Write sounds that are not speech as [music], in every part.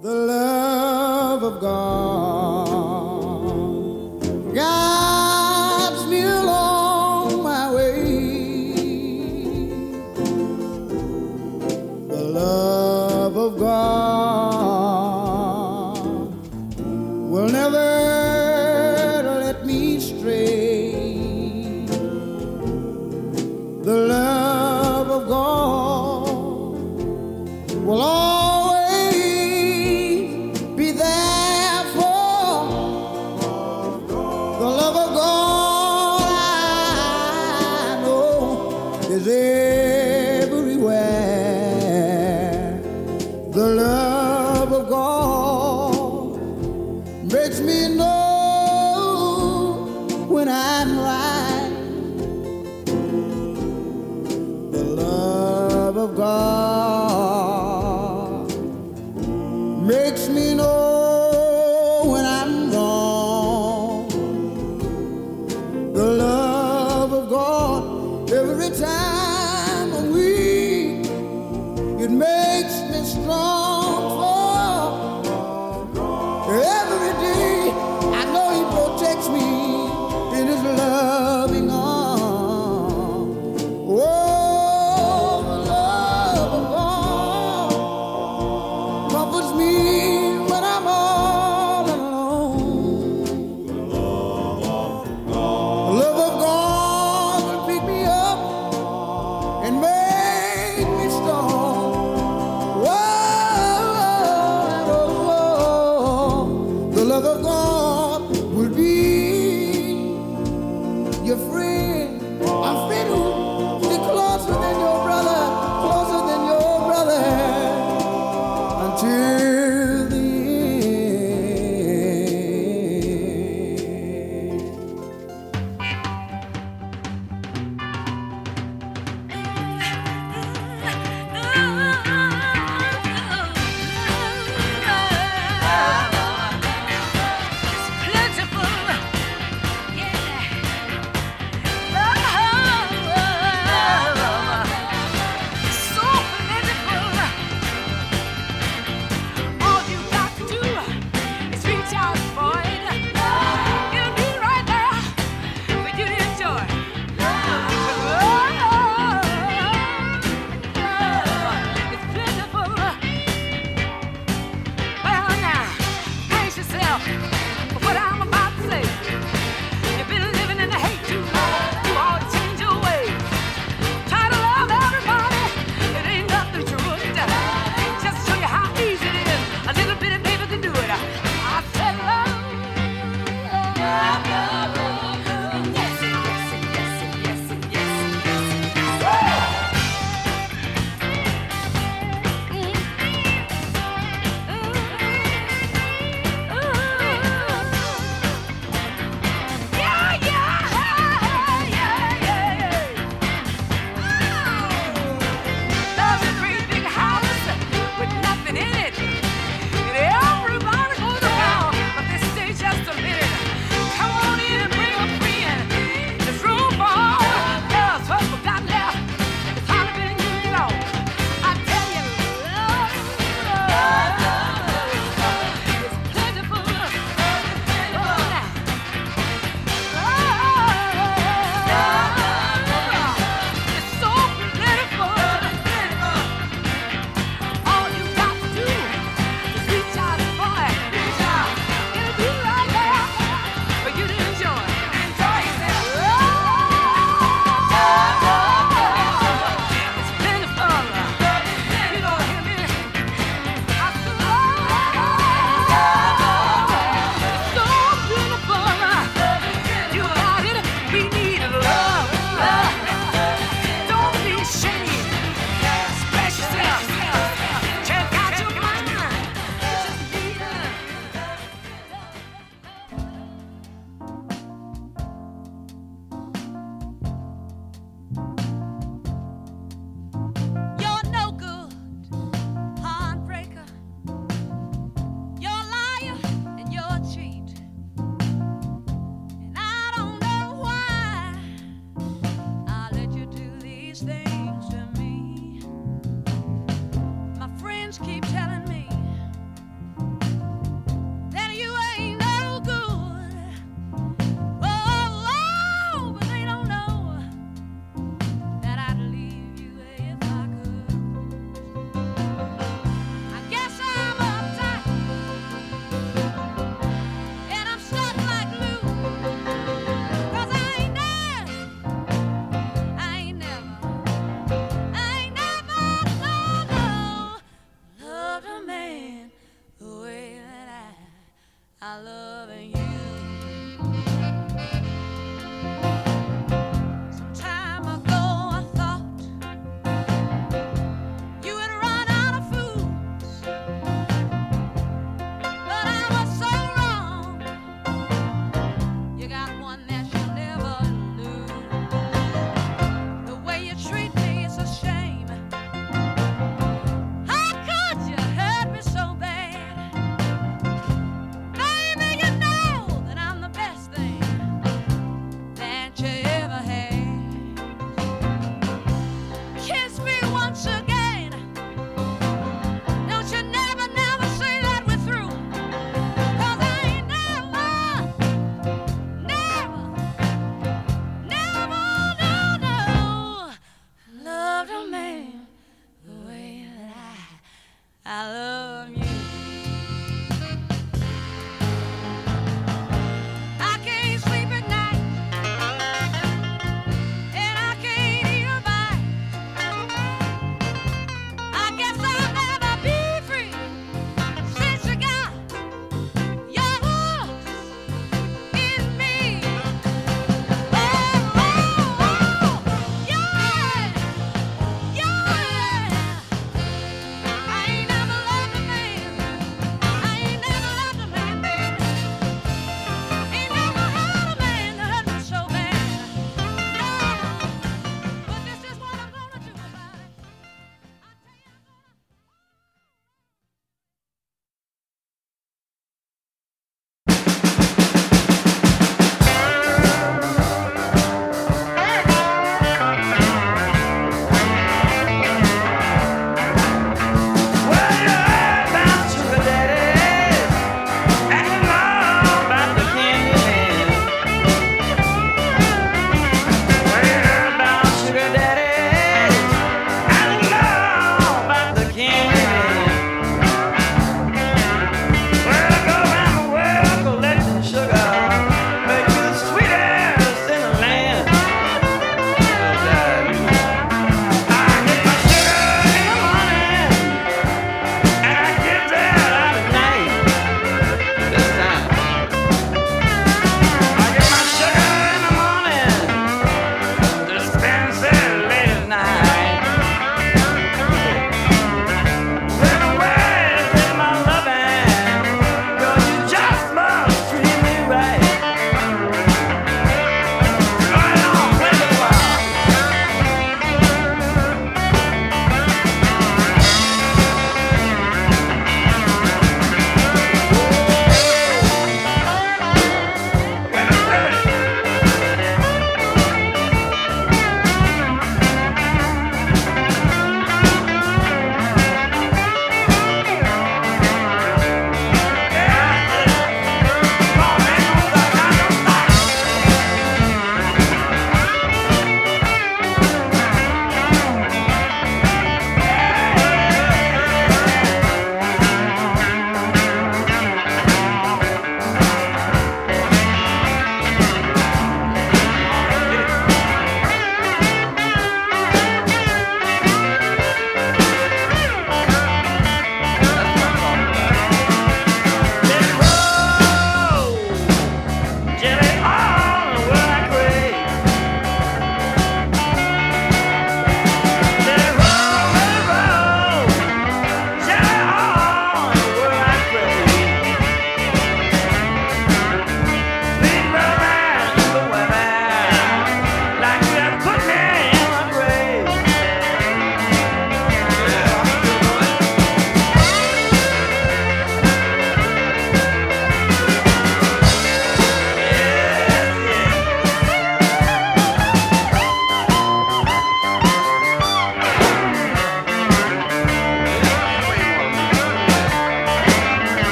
the love of God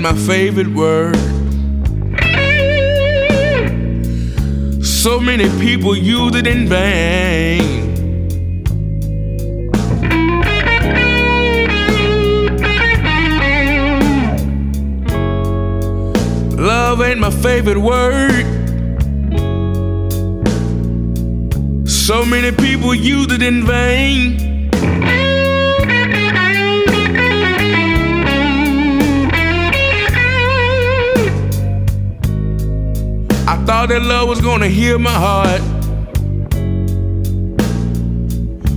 my favorite word. So many people use it in vain. Love ain't my favorite word. So many people use it in vain. That love was gonna heal my heart.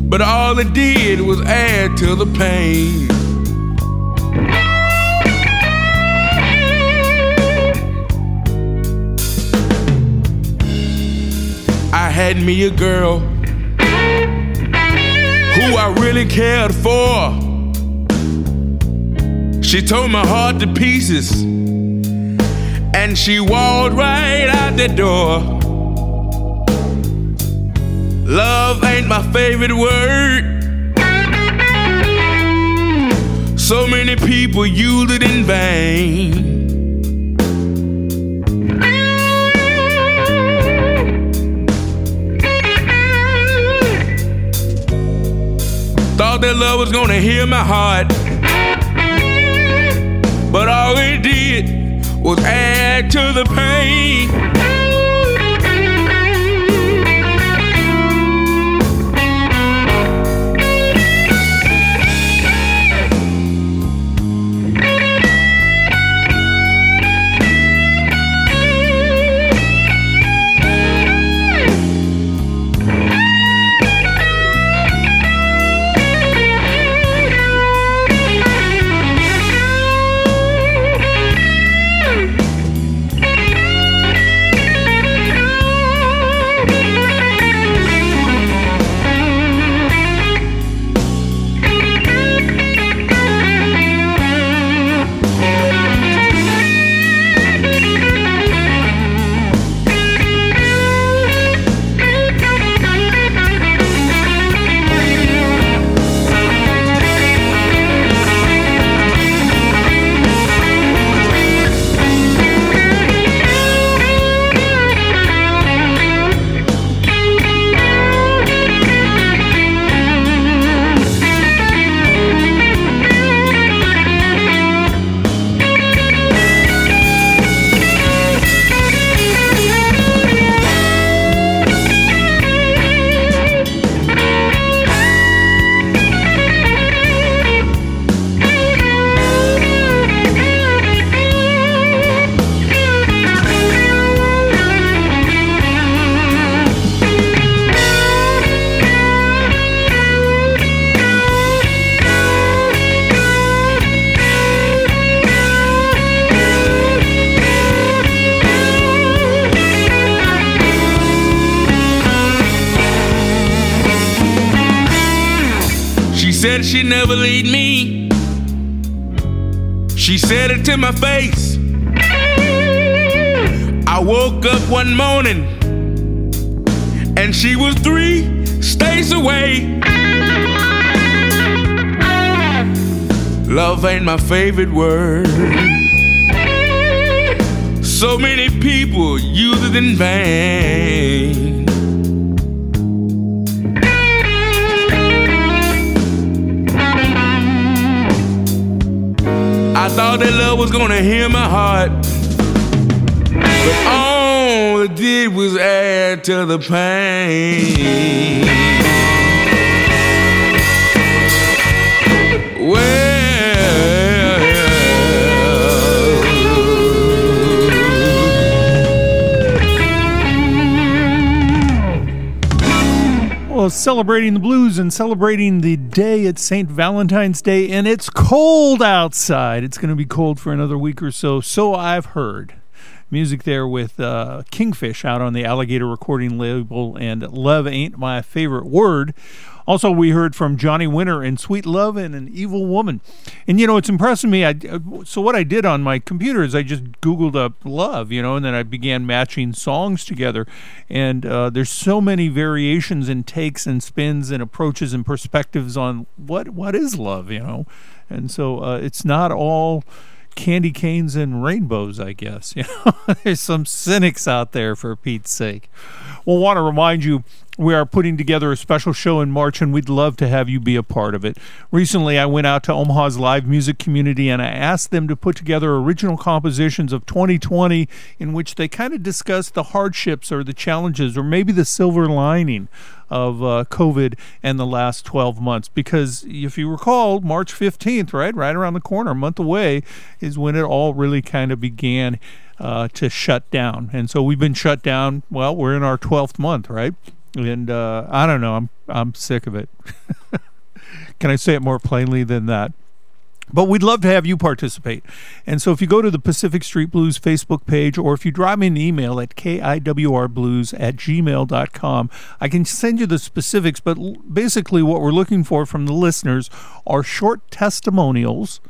But all it did was add to the pain. I had me a girl who I really cared for. She tore my heart to pieces and she walked right out the door. Love ain't my favorite word. So many people use it in vain. Thought that love was gonna heal my heart. But all it did was add to the pain. Never me. She said it to my face. I woke up one morning and she was three states away. Love ain't my favorite word. So many people use it in vain. I thought that love was gonna heal my heart. But all it did was add to the pain. Well, Well, celebrating the blues and celebrating the day it's St. Valentine's Day, and it's cold outside. It's going to be cold for another week or so, so I've heard. Music there with uh, Kingfish out on the Alligator recording label, and Love Ain't My Favorite Word. Also, we heard from Johnny Winter and Sweet Love and An Evil Woman. And, you know, it's impressing me. I, so, what I did on my computer is I just Googled up love, you know, and then I began matching songs together. And uh, there's so many variations and takes and spins and approaches and perspectives on what what is love, you know. And so uh, it's not all candy canes and rainbows, I guess. [laughs] You know, there's some cynics out there for Pete's sake. we'll want to remind you we are putting together a special show in March, and we'd love to have you be a part of it. Recently, I went out to Omaha's live music community and I asked them to put together original compositions of 2020 in which they kind of discuss the hardships or the challenges or maybe the silver lining of uh, COVID and the last 12 months. Because if you recall, March 15th, right, right around the corner, a month away, is when it all really kind of began uh, to shut down. And so we've been shut down. Well, we're in our 12th month, right? And uh, I don't know. I'm I'm sick of it. [laughs] Can I say it more plainly than that? But we'd love to have you participate. And so if you go to the Pacific Street Blues Facebook page or if you drop me an email at kiwrblues at gmail.com, I can send you the specifics. But basically, what we're looking for from the listeners are short testimonials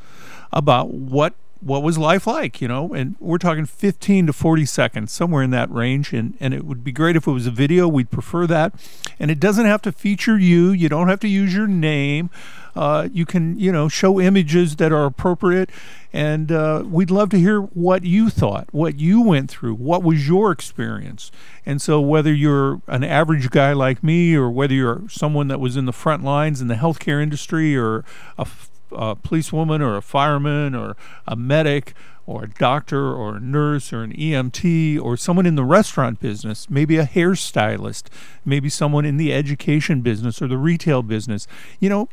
about what what was life like, you know? And we're talking 15 to 40 seconds, somewhere in that range. And, and it would be great if it was a video. We'd prefer that. And it doesn't have to feature you, you don't have to use your name. Uh, you can, you know, show images that are appropriate. And uh, we'd love to hear what you thought, what you went through, what was your experience. And so, whether you're an average guy like me, or whether you're someone that was in the front lines in the healthcare industry, or a a policewoman or a fireman or a medic or a doctor or a nurse or an EMT or someone in the restaurant business, maybe a hairstylist, maybe someone in the education business or the retail business. You know,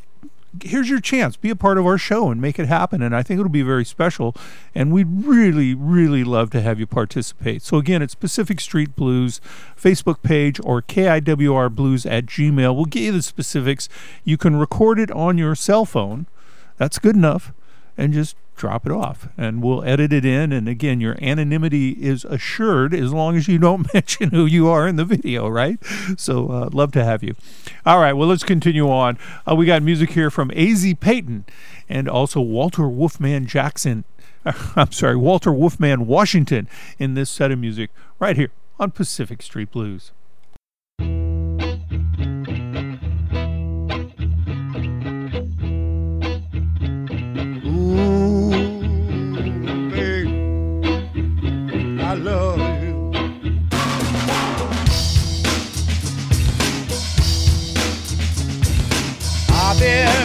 here's your chance. Be a part of our show and make it happen. And I think it'll be very special. And we'd really, really love to have you participate. So again, it's Pacific Street Blues Facebook page or KIWR Blues at Gmail. We'll get you the specifics. You can record it on your cell phone that's good enough. And just drop it off and we'll edit it in. And again, your anonymity is assured as long as you don't [laughs] mention who you are in the video, right? So, uh, love to have you. All right, well, let's continue on. Uh, we got music here from A.Z. Payton and also Walter Wolfman Jackson. [laughs] I'm sorry, Walter Wolfman Washington in this set of music right here on Pacific Street Blues. Been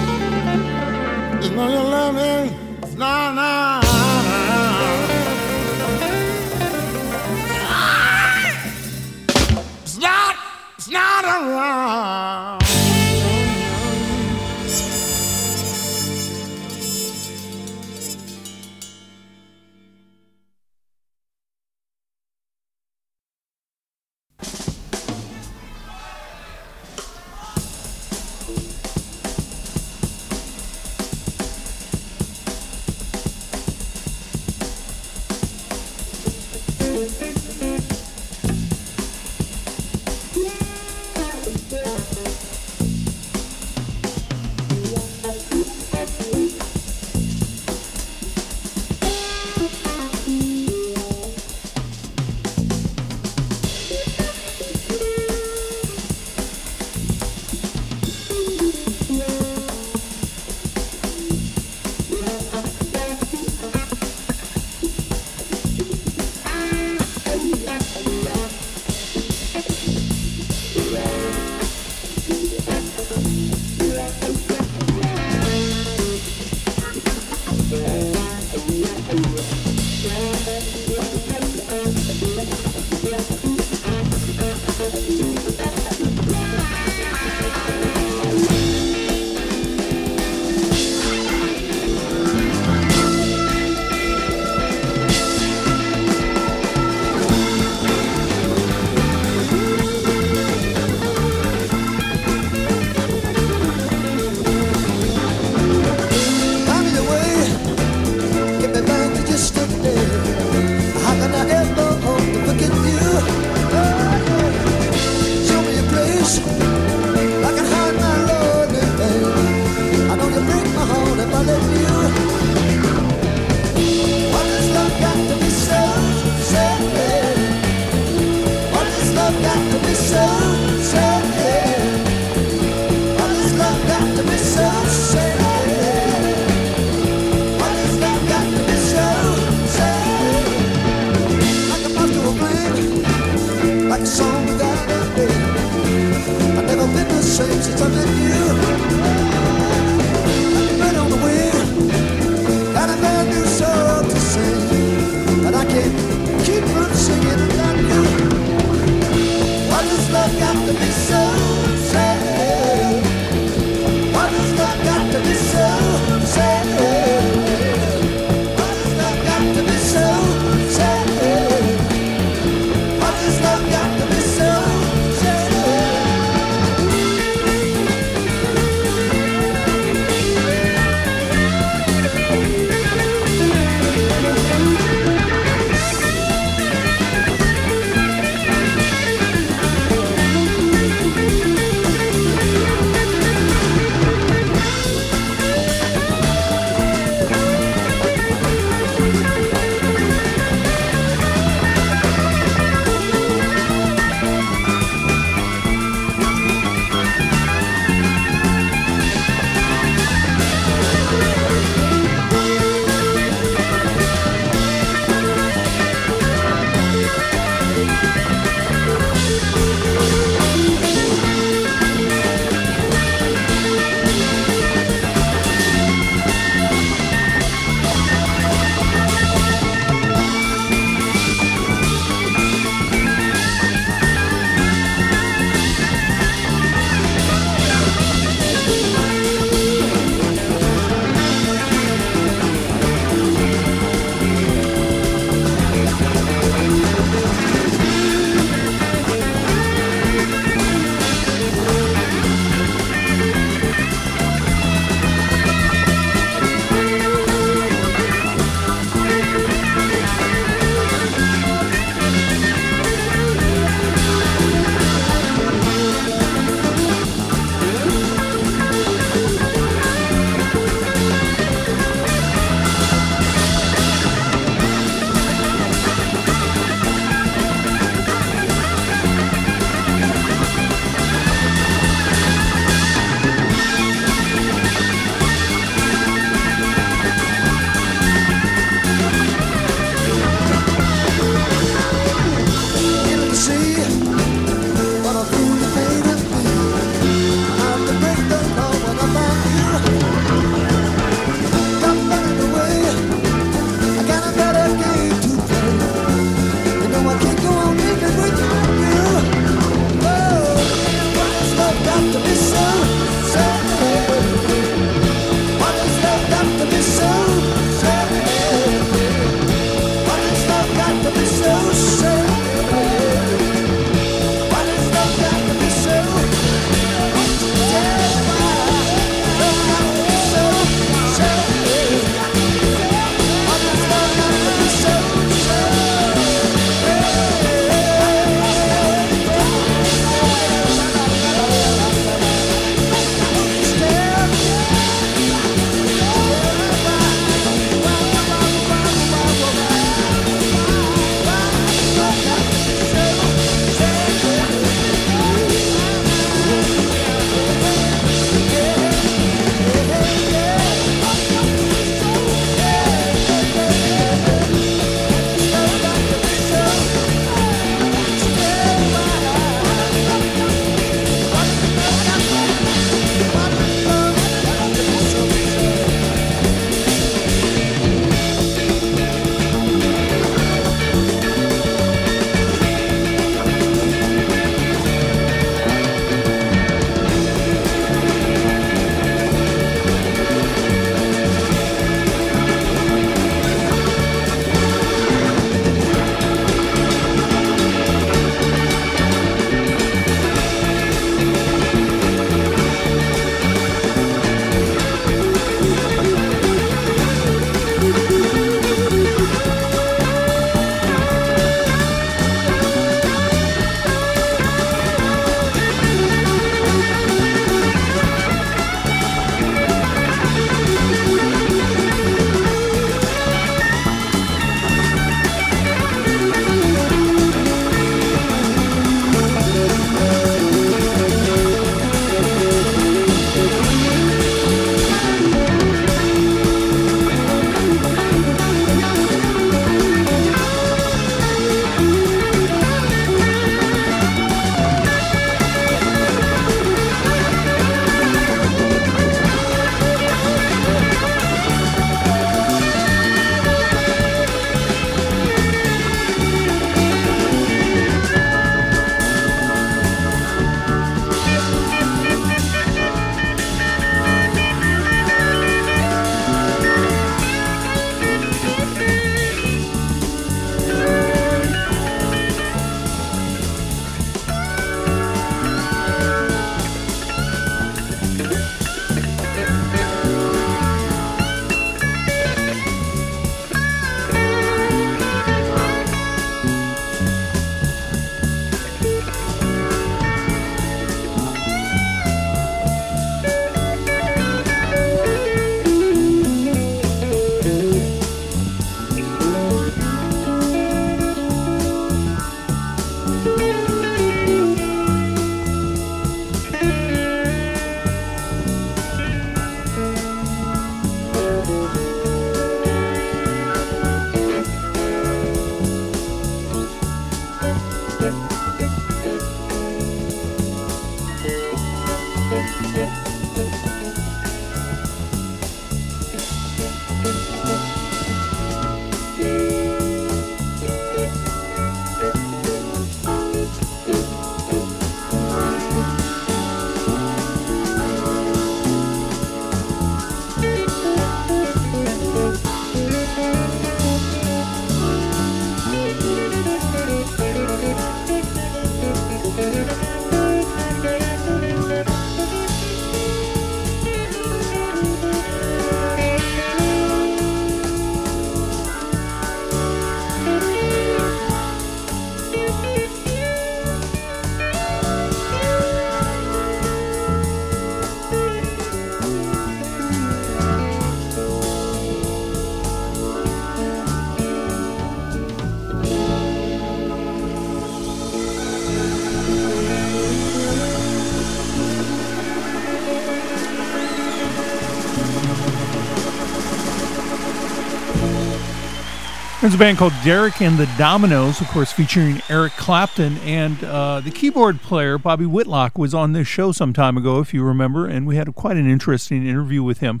There's a band called Derek and the Dominos, of course, featuring Eric Clapton. And uh, the keyboard player, Bobby Whitlock, was on this show some time ago, if you remember, and we had a, quite an interesting interview with him.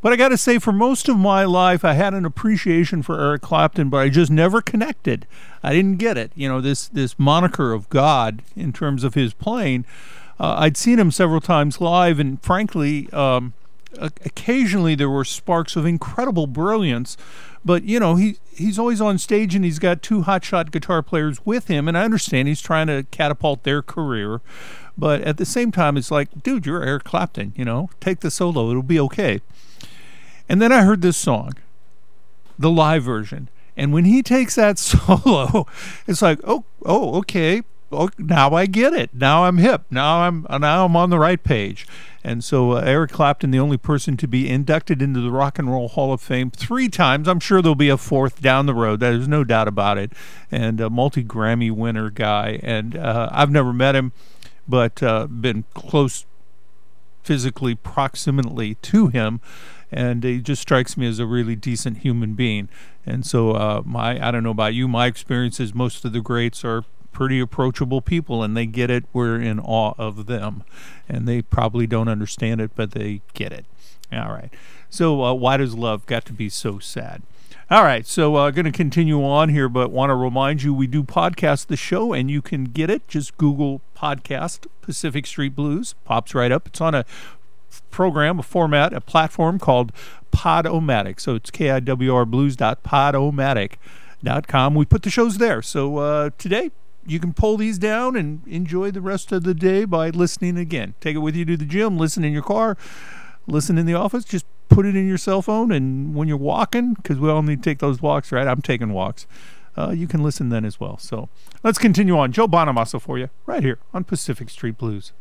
But I got to say, for most of my life, I had an appreciation for Eric Clapton, but I just never connected. I didn't get it. You know, this, this moniker of God in terms of his playing. Uh, I'd seen him several times live, and frankly, um, occasionally there were sparks of incredible brilliance but you know he he's always on stage and he's got two hotshot guitar players with him and i understand he's trying to catapult their career but at the same time it's like dude you're eric clapton you know take the solo it'll be okay and then i heard this song the live version and when he takes that [laughs] solo it's like oh oh okay oh, now I get it. Now I'm hip. Now I'm now I'm on the right page. And so uh, Eric Clapton, the only person to be inducted into the Rock and Roll Hall of Fame three times. I'm sure there'll be a fourth down the road. There's no doubt about it. And a multi Grammy winner guy. And uh, I've never met him, but uh, been close physically proximately to him and he just strikes me as a really decent human being. And so, uh, my I don't know about you, my experience is most of the greats are pretty approachable people and they get it. We're in awe of them. And they probably don't understand it, but they get it. All right. So, uh, why does love got to be so sad? All right, so uh, going to continue on here, but want to remind you we do podcast the show, and you can get it. Just Google podcast Pacific Street Blues, pops right up. It's on a program, a format, a platform called Podomatic. So it's K I W R blues.podomatic.com. We put the shows there. So uh, today, you can pull these down and enjoy the rest of the day by listening again. Take it with you to the gym, listen in your car, listen in the office, just put it in your cell phone. And when you're walking, because we all need to take those walks, right? I'm taking walks. Uh, you can listen then as well. So let's continue on. Joe Bonamassa for you right here on Pacific Street Blues.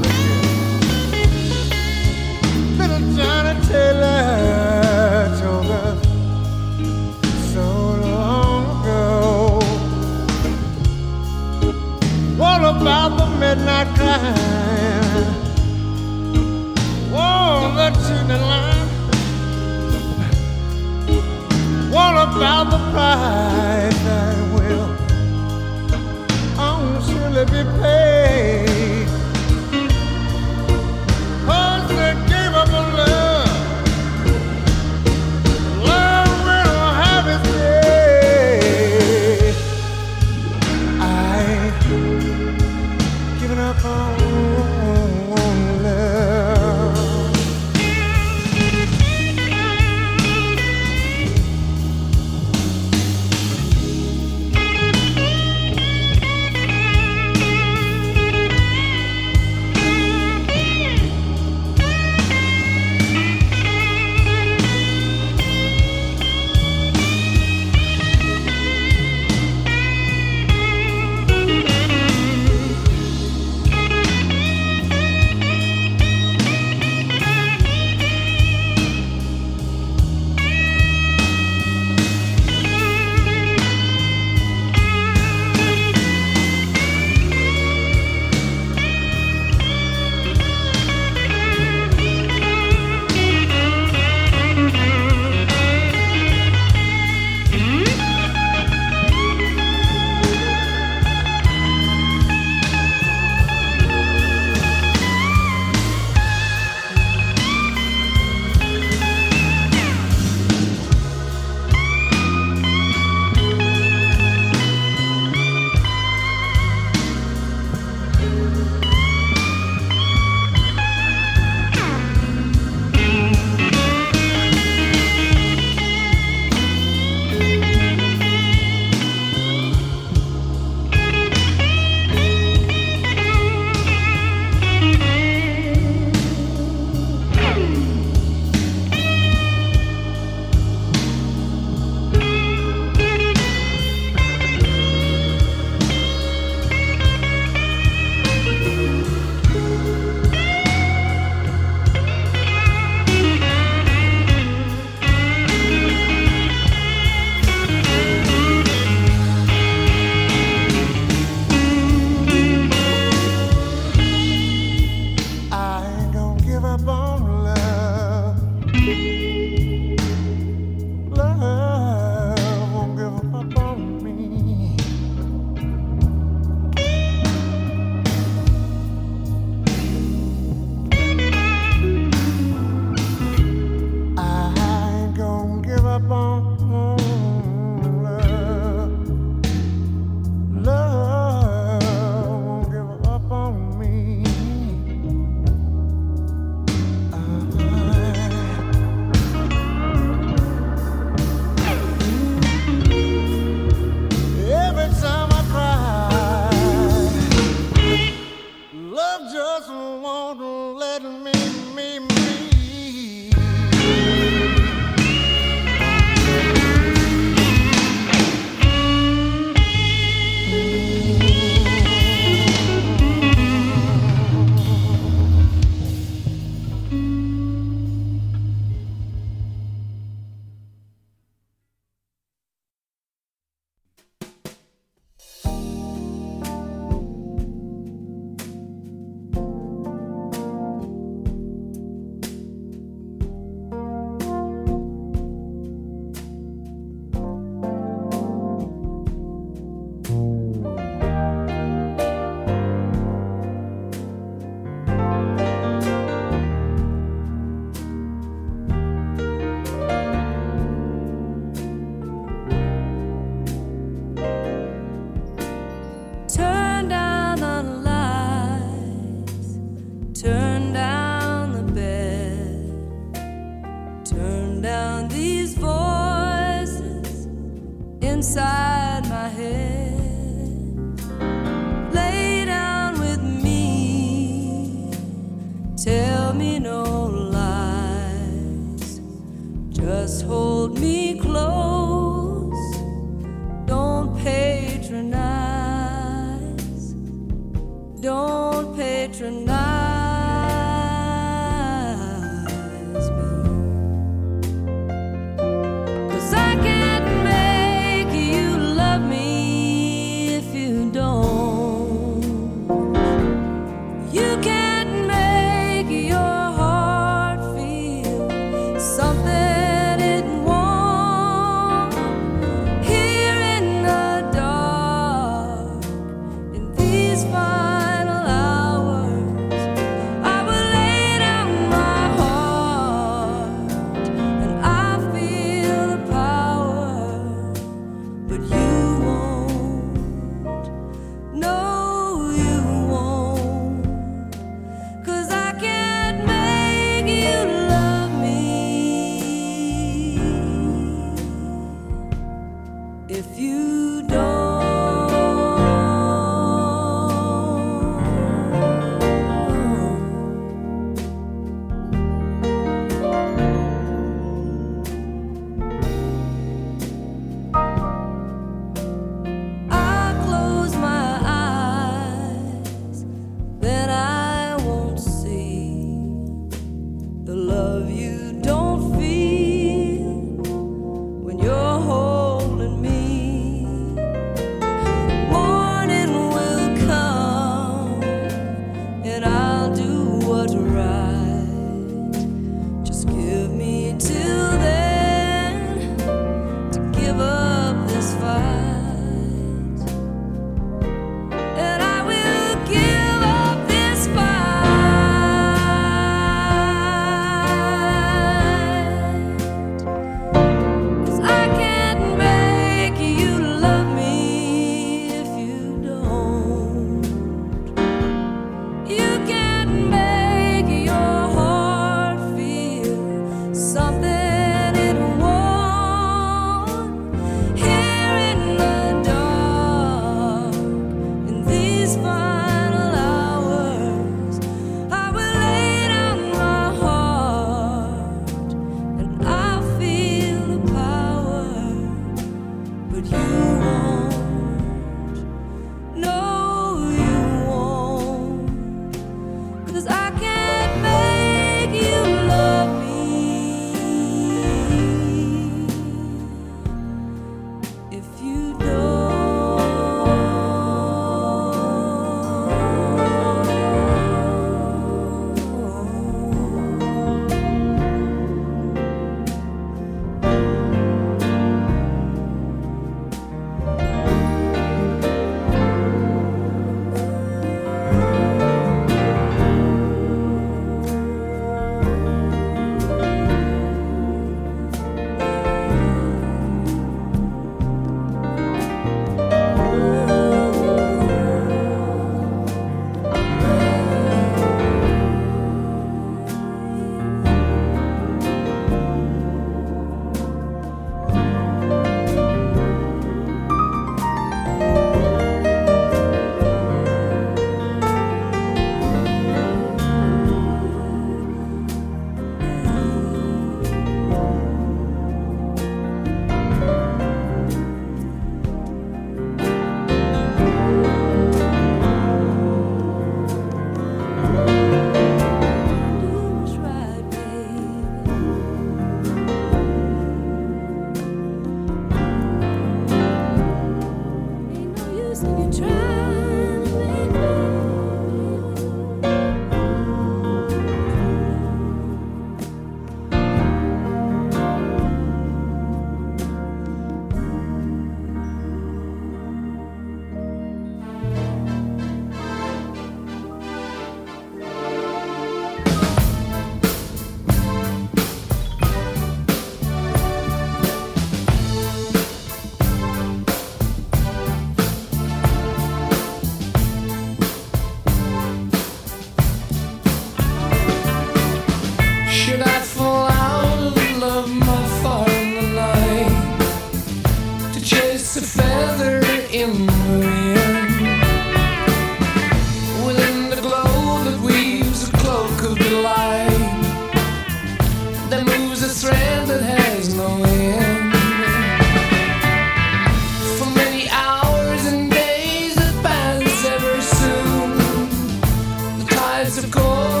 Yes,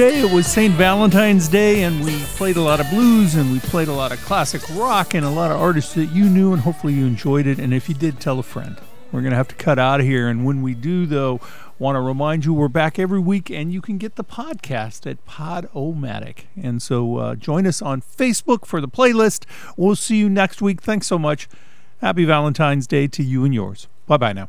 day. It was St. Valentine's Day, and we played a lot of blues and we played a lot of classic rock and a lot of artists that you knew, and hopefully you enjoyed it. And if you did, tell a friend. We're going to have to cut out of here. And when we do, though, want to remind you we're back every week and you can get the podcast at Podomatic. And so uh, join us on Facebook for the playlist. We'll see you next week. Thanks so much. Happy Valentine's Day to you and yours. Bye bye now.